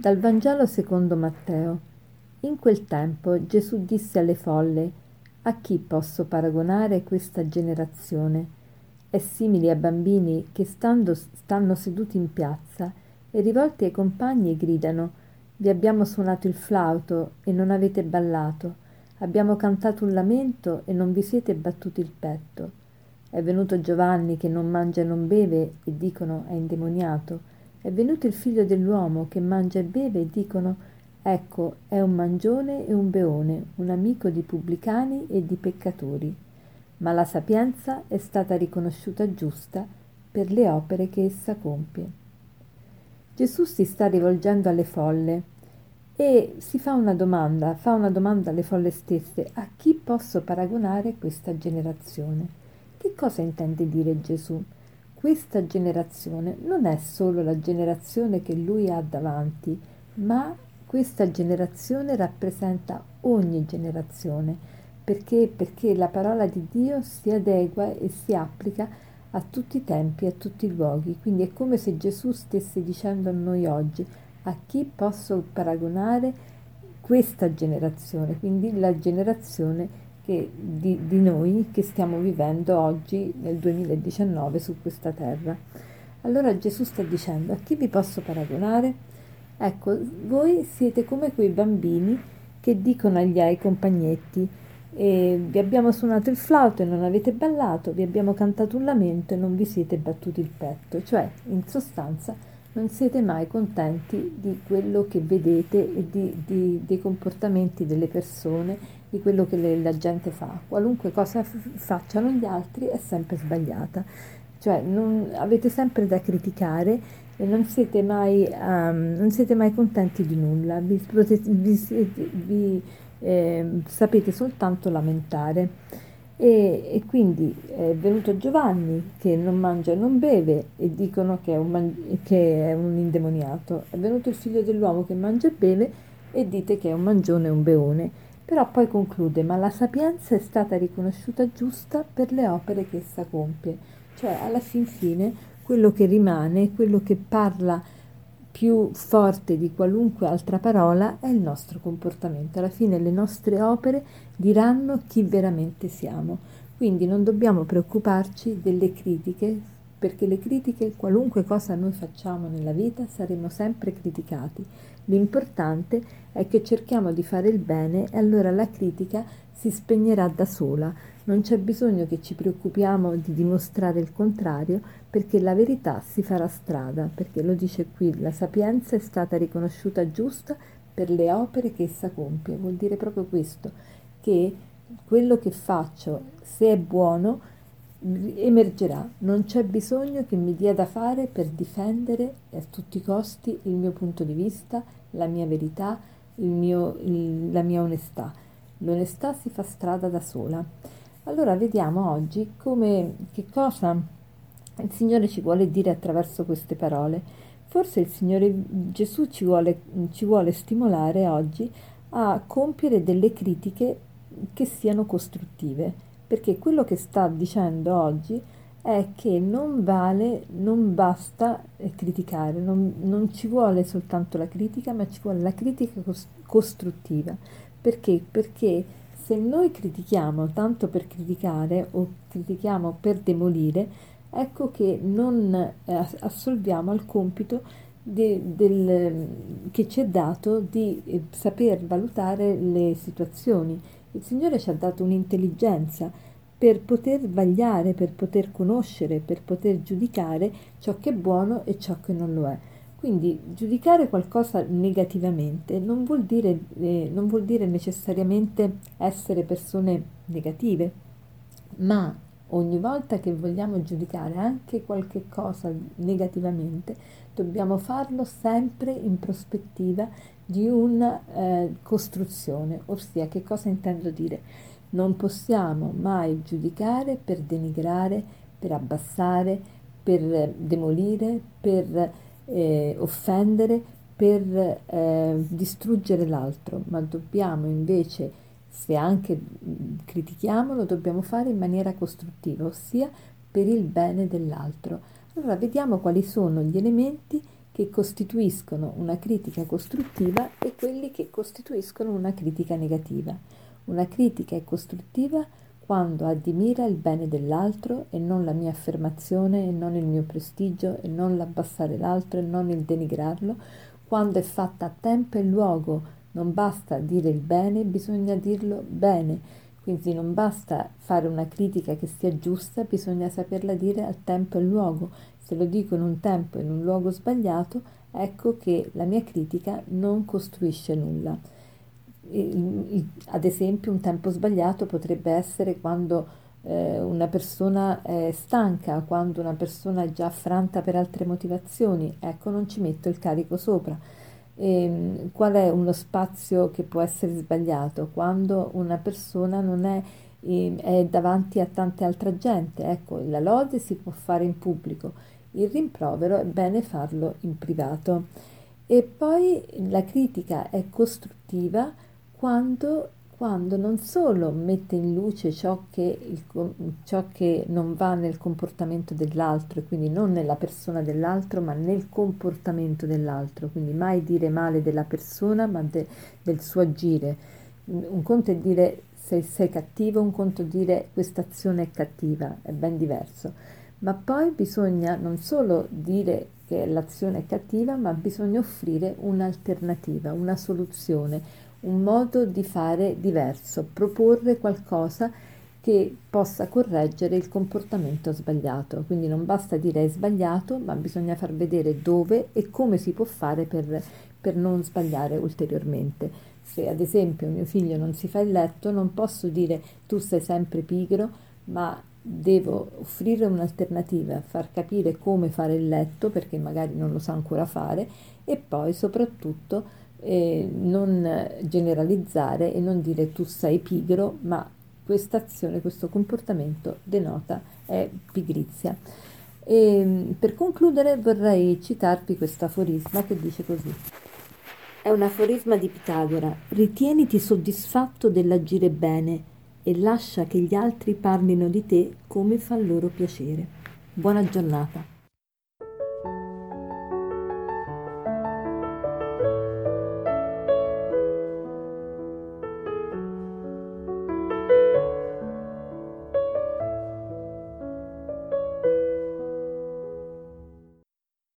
Dal Vangelo secondo Matteo. In quel tempo Gesù disse alle folle, A chi posso paragonare questa generazione? È simile a bambini che stando, stanno seduti in piazza e rivolti ai compagni gridano, Vi abbiamo suonato il flauto e non avete ballato, abbiamo cantato un lamento e non vi siete battuti il petto. È venuto Giovanni che non mangia e non beve e dicono è indemoniato è venuto il figlio dell'uomo che mangia e beve e dicono ecco è un mangione e un beone, un amico di pubblicani e di peccatori. Ma la sapienza è stata riconosciuta giusta per le opere che essa compie. Gesù si sta rivolgendo alle folle e si fa una domanda, fa una domanda alle folle stesse, a chi posso paragonare questa generazione? Che cosa intende dire Gesù? Questa generazione non è solo la generazione che lui ha davanti, ma questa generazione rappresenta ogni generazione, perché, perché la parola di Dio si adegua e si applica a tutti i tempi, a tutti i luoghi. Quindi è come se Gesù stesse dicendo a noi oggi, a chi posso paragonare questa generazione, quindi la generazione che, di, di noi che stiamo vivendo oggi nel 2019 su questa terra. Allora Gesù sta dicendo, a chi vi posso paragonare? Ecco, voi siete come quei bambini che dicono agli ai compagnetti, e vi abbiamo suonato il flauto e non avete ballato, vi abbiamo cantato un lamento e non vi siete battuti il petto, cioè in sostanza non siete mai contenti di quello che vedete e di, di, dei comportamenti delle persone di quello che le, la gente fa. Qualunque cosa f- facciano gli altri è sempre sbagliata. Cioè non, avete sempre da criticare e non siete mai, um, non siete mai contenti di nulla, vi, vi, vi eh, sapete soltanto lamentare. E, e, quindi è venuto Giovanni che non mangia e non beve e dicono che è, un che è un indemoniato. È venuto il figlio dell'uomo che mangia e beve e dite che è un mangione e un beone. Però poi conclude, ma la sapienza è stata riconosciuta giusta per le opere che essa compie. Cioè, alla fin fine, quello che rimane, quello che parla più forte di qualunque altra parola è il nostro comportamento. Alla fine le nostre opere diranno chi veramente siamo. Quindi non dobbiamo preoccuparci delle critiche, perché le critiche, qualunque cosa noi facciamo nella vita, saremo sempre criticati. L'importante è che cerchiamo di fare il bene e allora la critica si spegnerà da sola. Non c'è bisogno che ci preoccupiamo di dimostrare il contrario perché la verità si farà strada, perché lo dice qui, la sapienza è stata riconosciuta giusta per le opere che essa compie. Vuol dire proprio questo, che quello che faccio, se è buono, emergerà. Non c'è bisogno che mi dia da fare per difendere a tutti i costi il mio punto di vista, la mia verità, mio, il, la mia onestà. L'onestà si fa strada da sola. Allora vediamo oggi come, che cosa il Signore ci vuole dire attraverso queste parole. Forse il Signore Gesù ci vuole, ci vuole stimolare oggi a compiere delle critiche che siano costruttive, perché quello che sta dicendo oggi è che non vale, non basta criticare, non, non, ci vuole soltanto la critica, ma ci vuole la critica costruttiva. Perché? Perché se noi critichiamo tanto per criticare o critichiamo per demolire, ecco che non eh, assolviamo al compito de, del, che ci è dato di eh, saper valutare le situazioni. Il Signore ci ha dato un'intelligenza per poter vagliare, per poter conoscere, per poter giudicare ciò che è buono e ciò che non lo è. Quindi giudicare qualcosa negativamente non vuol dire, eh, non vuol dire necessariamente essere persone negative, ma ogni volta che vogliamo giudicare anche qualche cosa negativamente, dobbiamo farlo sempre in prospettiva di una eh, costruzione, ossia che cosa intendo dire? Non possiamo mai giudicare per denigrare, per abbassare, per demolire, per eh, offendere, per eh, distruggere l'altro, ma dobbiamo invece, se anche critichiamo, lo dobbiamo fare in maniera costruttiva, ossia per il bene dell'altro. Allora vediamo quali sono gli elementi che costituiscono una critica costruttiva e quelli che costituiscono una critica negativa. Una critica è costruttiva quando addimira il bene dell'altro e non la mia affermazione e non il mio prestigio e non l'abbassare l'altro e non il denigrarlo, quando è fatta a tempo e luogo, non basta dire il bene, bisogna dirlo bene, quindi non basta fare una critica che sia giusta, bisogna saperla dire al tempo e luogo. Se lo dico in un tempo e in un luogo sbagliato, ecco che la mia critica non costruisce nulla ad esempio un tempo sbagliato potrebbe essere quando eh, una persona è stanca, quando una persona è già affranta per altre motivazioni, ecco non ci metto il carico sopra. E, ehm, qual è uno spazio che può essere sbagliato? Quando una persona non è, eh, è davanti a tante altre gente, ecco la lode si può fare in pubblico, il rimprovero è bene farlo in privato. E poi la critica è costruttiva quando, quando non solo mette in luce ciò che, il, ciò che non va nel comportamento dell'altro, quindi non nella persona dell'altro, ma nel comportamento dell'altro, quindi mai dire male della persona, ma de, del suo agire. Un conto è dire sei, sei cattivo, un conto è dire questa azione è cattiva, è ben diverso. Ma poi bisogna non solo dire che l'azione è cattiva, ma bisogna offrire un'alternativa, una soluzione, un modo di fare diverso, proporre qualcosa che possa correggere il comportamento sbagliato. Quindi non basta dire è sbagliato, ma bisogna far vedere dove e come si può fare per, per non sbagliare ulteriormente. Se ad esempio mio figlio non si fa il letto, non posso dire tu sei sempre pigro, ma devo offrire un'alternativa, far capire come fare il letto perché magari non lo sa ancora fare e poi soprattutto e non generalizzare e non dire tu sei pigro, ma questa azione, questo comportamento denota è pigrizia. E per concludere vorrei citarvi questo aforisma che dice così. È un aforisma di Pitagora. Ritieniti soddisfatto dell'agire bene e lascia che gli altri parlino di te come fa loro piacere. Buona giornata.